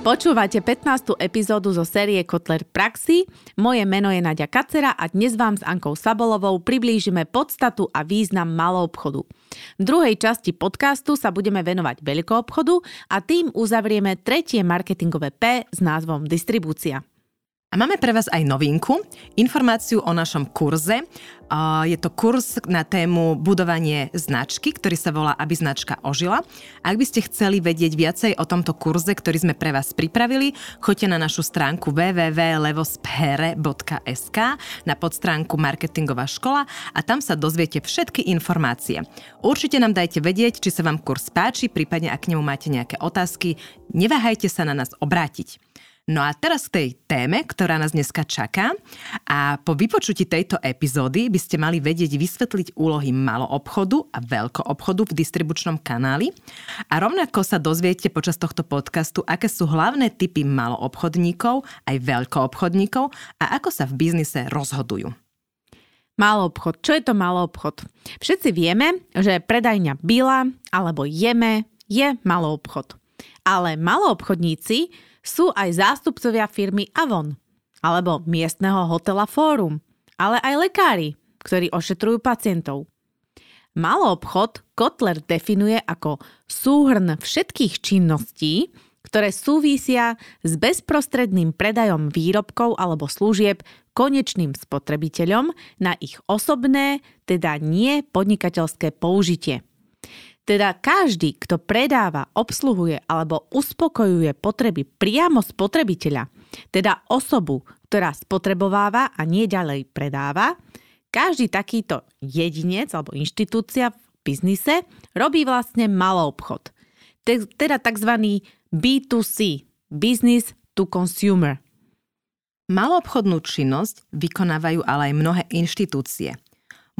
Počúvate 15. epizódu zo série Kotler Praxi. Moje meno je Nadia Kacera a dnes vám s Ankou Sabolovou priblížime podstatu a význam malou obchodu. V druhej časti podcastu sa budeme venovať veľkoobchodu a tým uzavrieme tretie marketingové P s názvom distribúcia. A máme pre vás aj novinku, informáciu o našom kurze. Je to kurz na tému budovanie značky, ktorý sa volá Aby značka ožila. Ak by ste chceli vedieť viacej o tomto kurze, ktorý sme pre vás pripravili, choďte na našu stránku www.levosphere.sk na podstránku Marketingová škola a tam sa dozviete všetky informácie. Určite nám dajte vedieť, či sa vám kurz páči, prípadne ak k nemu máte nejaké otázky, neváhajte sa na nás obrátiť. No a teraz k tej téme, ktorá nás dneska čaká. A po vypočutí tejto epizódy by ste mali vedieť vysvetliť úlohy maloobchodu a veľkoobchodu v distribučnom kanáli. A rovnako sa dozviete počas tohto podcastu, aké sú hlavné typy maloobchodníkov aj veľkoobchodníkov a ako sa v biznise rozhodujú. Maloobchod. Čo je to maloobchod? Všetci vieme, že predajňa Bila alebo Jeme je maloobchod. Ale maloobchodníci sú aj zástupcovia firmy Avon alebo miestneho hotela Fórum, ale aj lekári, ktorí ošetrujú pacientov. Maloobchod Kotler definuje ako súhrn všetkých činností, ktoré súvisia s bezprostredným predajom výrobkov alebo služieb konečným spotrebiteľom na ich osobné, teda nie podnikateľské použitie. Teda každý, kto predáva, obsluhuje alebo uspokojuje potreby priamo spotrebiteľa, teda osobu, ktorá spotrebováva a nie ďalej predáva, každý takýto jedinec alebo inštitúcia v biznise robí vlastne malý obchod. Teda tzv. B2C, Business to Consumer. Maloobchodnú činnosť vykonávajú ale aj mnohé inštitúcie –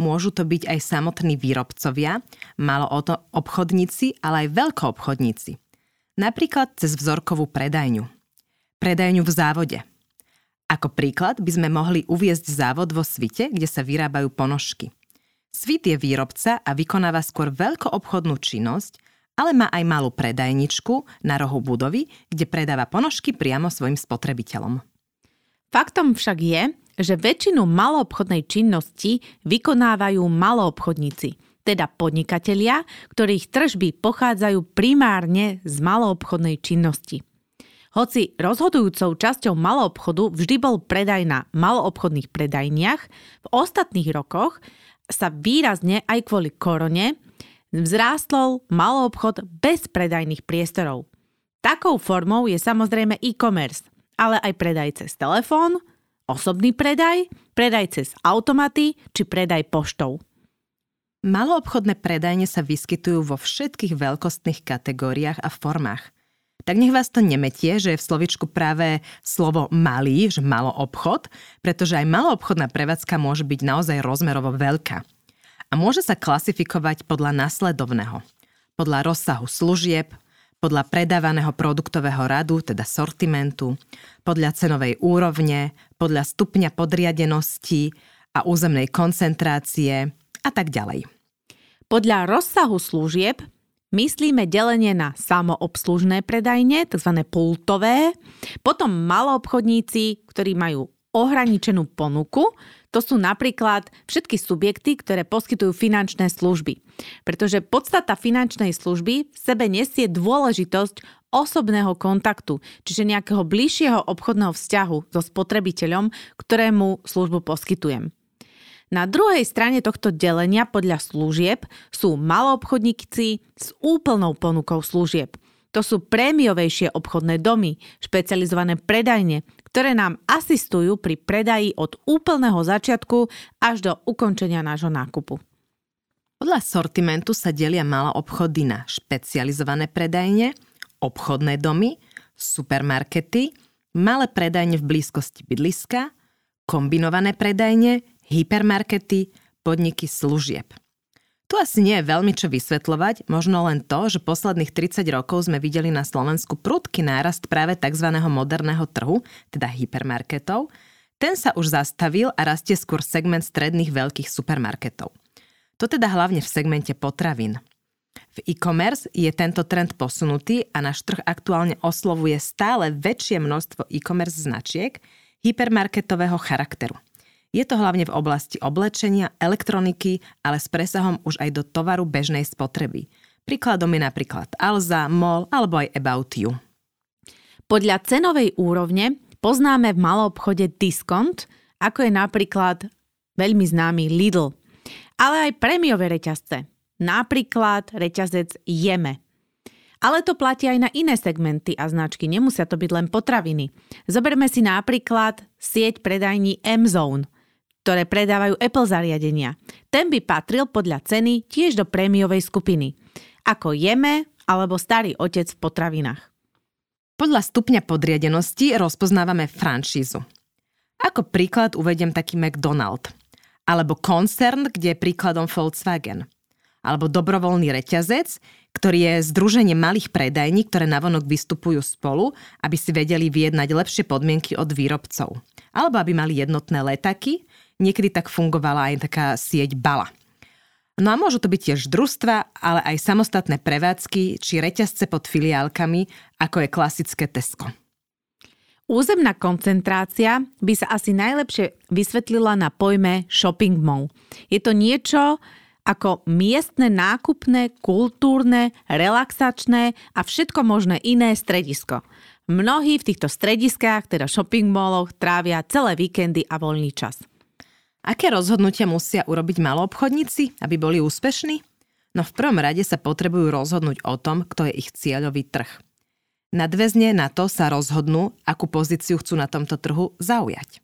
Môžu to byť aj samotní výrobcovia, malo o to obchodníci, ale aj veľkoobchodníci. Napríklad cez vzorkovú predajňu. Predajňu v závode. Ako príklad by sme mohli uviezť závod vo svite, kde sa vyrábajú ponožky. Svit je výrobca a vykonáva skôr veľkoobchodnú činnosť, ale má aj malú predajničku na rohu budovy, kde predáva ponožky priamo svojim spotrebiteľom. Faktom však je, že väčšinu maloobchodnej činnosti vykonávajú maloobchodníci, teda podnikatelia, ktorých tržby pochádzajú primárne z maloobchodnej činnosti. Hoci rozhodujúcou časťou maloobchodu vždy bol predaj na maloobchodných predajniach, v ostatných rokoch sa výrazne aj kvôli korone vzrástol maloobchod bez predajných priestorov. Takou formou je samozrejme e-commerce, ale aj predaj cez telefón, osobný predaj, predaj cez automaty či predaj poštou. Maloobchodné predajne sa vyskytujú vo všetkých veľkostných kategóriách a formách. Tak nech vás to nemetie, že je v slovičku práve slovo malý, že malo obchod, pretože aj maloobchodná prevádzka môže byť naozaj rozmerovo veľká. A môže sa klasifikovať podľa nasledovného. Podľa rozsahu služieb, podľa predávaného produktového radu, teda sortimentu, podľa cenovej úrovne, podľa stupňa podriadenosti a územnej koncentrácie a tak ďalej. Podľa rozsahu služieb myslíme delenie na samoobslužné predajne, tzv. pultové, potom maloobchodníci, ktorí majú ohraničenú ponuku, to sú napríklad všetky subjekty, ktoré poskytujú finančné služby. Pretože podstata finančnej služby v sebe nesie dôležitosť osobného kontaktu, čiže nejakého bližšieho obchodného vzťahu so spotrebiteľom, ktorému službu poskytujem. Na druhej strane tohto delenia podľa služieb sú maloobchodníci s úplnou ponukou služieb. To sú prémiovejšie obchodné domy, špecializované predajne, ktoré nám asistujú pri predaji od úplného začiatku až do ukončenia nášho nákupu. Podľa sortimentu sa delia malé obchody na špecializované predajne, obchodné domy, supermarkety, malé predajne v blízkosti bydliska, kombinované predajne, hypermarkety, podniky služieb. Tu asi nie je veľmi čo vysvetľovať, možno len to, že posledných 30 rokov sme videli na Slovensku prudký nárast práve tzv. moderného trhu, teda hypermarketov. Ten sa už zastavil a rastie skôr segment stredných veľkých supermarketov. To teda hlavne v segmente potravín. V e-commerce je tento trend posunutý a náš trh aktuálne oslovuje stále väčšie množstvo e-commerce značiek hypermarketového charakteru – je to hlavne v oblasti oblečenia, elektroniky, ale s presahom už aj do tovaru bežnej spotreby. Príkladom je napríklad Alza, MOL alebo aj About You. Podľa cenovej úrovne poznáme v maloobchode diskont, ako je napríklad veľmi známy Lidl, ale aj prémiové reťazce, napríklad reťazec Jeme. Ale to platí aj na iné segmenty a značky, nemusia to byť len potraviny. Zoberme si napríklad sieť predajní M-Zone – ktoré predávajú Apple zariadenia. Ten by patril podľa ceny tiež do prémiovej skupiny, ako jeme alebo starý otec v potravinách. Podľa stupňa podriadenosti rozpoznávame franšízu. Ako príklad uvediem taký McDonald, alebo koncern, kde je príkladom Volkswagen, alebo dobrovoľný reťazec, ktorý je združenie malých predajní, ktoré navonok vystupujú spolu, aby si vedeli vyjednať lepšie podmienky od výrobcov. Alebo aby mali jednotné letaky, Niekedy tak fungovala aj taká sieť Bala. No a môžu to byť tiež družstva, ale aj samostatné prevádzky či reťazce pod filiálkami, ako je klasické Tesco. Územná koncentrácia by sa asi najlepšie vysvetlila na pojme shopping mall. Je to niečo ako miestne nákupné, kultúrne, relaxačné a všetko možné iné stredisko. Mnohí v týchto strediskách, teda shopping malloch, trávia celé víkendy a voľný čas. Aké rozhodnutia musia urobiť maloobchodníci, aby boli úspešní? No v prvom rade sa potrebujú rozhodnúť o tom, kto je ich cieľový trh. Nadväzne na to sa rozhodnú, akú pozíciu chcú na tomto trhu zaujať.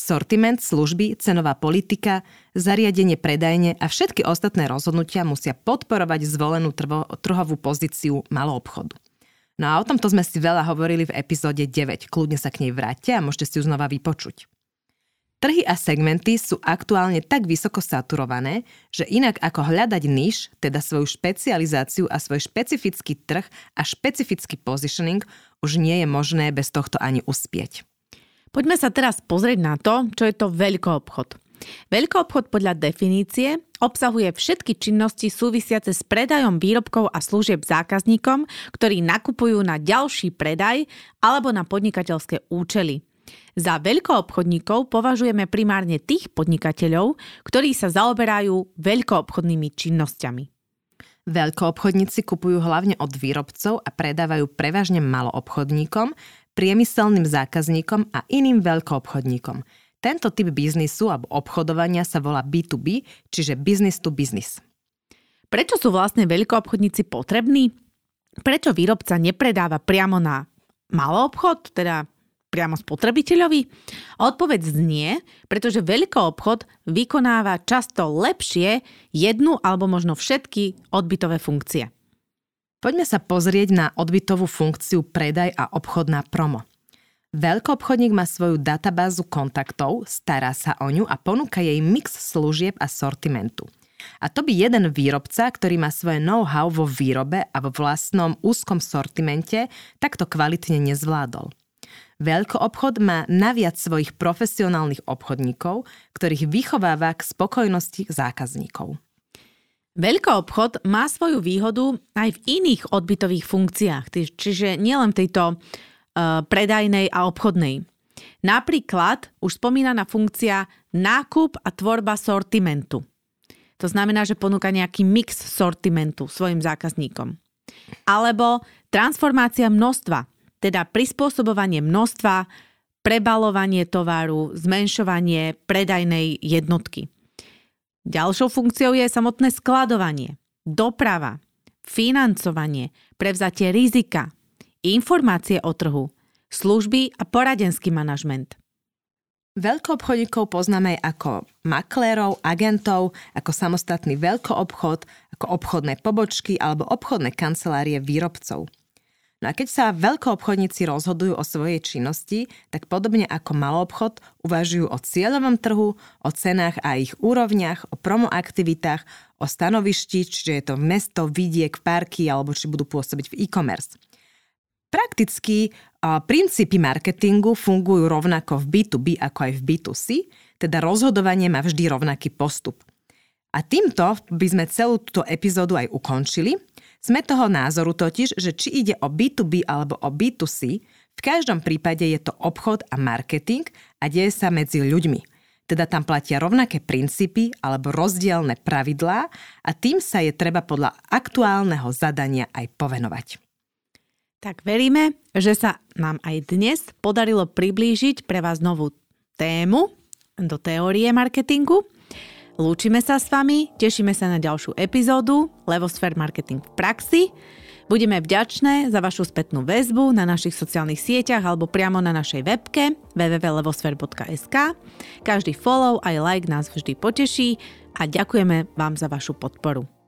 Sortiment, služby, cenová politika, zariadenie predajne a všetky ostatné rozhodnutia musia podporovať zvolenú trvo, trhovú pozíciu maloobchodu. No a o tomto sme si veľa hovorili v epizóde 9. Kľudne sa k nej vráťte a môžete si ju znova vypočuť. Trhy a segmenty sú aktuálne tak vysoko saturované, že inak ako hľadať niž, teda svoju špecializáciu a svoj špecifický trh a špecifický positioning, už nie je možné bez tohto ani uspieť. Poďme sa teraz pozrieť na to, čo je to veľkoobchod. Veľkoobchod podľa definície obsahuje všetky činnosti súvisiace s predajom výrobkov a služieb zákazníkom, ktorí nakupujú na ďalší predaj alebo na podnikateľské účely. Za veľkoobchodníkov považujeme primárne tých podnikateľov, ktorí sa zaoberajú veľkoobchodnými činnosťami. Veľkoobchodníci kupujú hlavne od výrobcov a predávajú prevažne maloobchodníkom, priemyselným zákazníkom a iným veľkoobchodníkom. Tento typ biznisu alebo obchodovania sa volá B2B, čiže business to business. Prečo sú vlastne veľkoobchodníci potrební? Prečo výrobca nepredáva priamo na maloobchod, teda priamo spotrebiteľovi? Odpoveď znie, pretože obchod vykonáva často lepšie jednu alebo možno všetky odbytové funkcie. Poďme sa pozrieť na odbytovú funkciu predaj a obchod na promo. Veľkoobchodník má svoju databázu kontaktov, stará sa o ňu a ponúka jej mix služieb a sortimentu. A to by jeden výrobca, ktorý má svoje know-how vo výrobe a vo vlastnom úzkom sortimente, takto kvalitne nezvládol. Veľkoobchod má naviac svojich profesionálnych obchodníkov, ktorých vychováva k spokojnosti zákazníkov. Veľkoobchod má svoju výhodu aj v iných odbytových funkciách, čiže nielen v tejto uh, predajnej a obchodnej. Napríklad už spomínaná funkcia nákup a tvorba sortimentu. To znamená, že ponúka nejaký mix sortimentu svojim zákazníkom. Alebo transformácia množstva teda prispôsobovanie množstva, prebalovanie tovaru, zmenšovanie predajnej jednotky. Ďalšou funkciou je samotné skladovanie, doprava, financovanie, prevzatie rizika, informácie o trhu, služby a poradenský manažment. Veľkoobchodníkov poznáme ako maklérov, agentov, ako samostatný veľkoobchod, ako obchodné pobočky alebo obchodné kancelárie výrobcov – No a keď sa veľkoobchodníci rozhodujú o svojej činnosti, tak podobne ako maloobchod uvažujú o cieľovom trhu, o cenách a ich úrovniach, o promoaktivitách, o stanovišti, čiže je to mesto, vidiek, parky alebo či budú pôsobiť v e-commerce. Prakticky princípy marketingu fungujú rovnako v B2B ako aj v B2C, teda rozhodovanie má vždy rovnaký postup. A týmto by sme celú túto epizódu aj ukončili. Sme toho názoru totiž, že či ide o B2B alebo o B2C, v každom prípade je to obchod a marketing a deje sa medzi ľuďmi. Teda tam platia rovnaké princípy alebo rozdielne pravidlá a tým sa je treba podľa aktuálneho zadania aj povenovať. Tak veríme, že sa nám aj dnes podarilo priblížiť pre vás novú tému do teórie marketingu. Lúčime sa s vami, tešíme sa na ďalšiu epizódu Levosphere Marketing v praxi. Budeme vďačné za vašu spätnú väzbu na našich sociálnych sieťach alebo priamo na našej webke www.levosfere.sk. Každý follow aj like nás vždy poteší a ďakujeme vám za vašu podporu.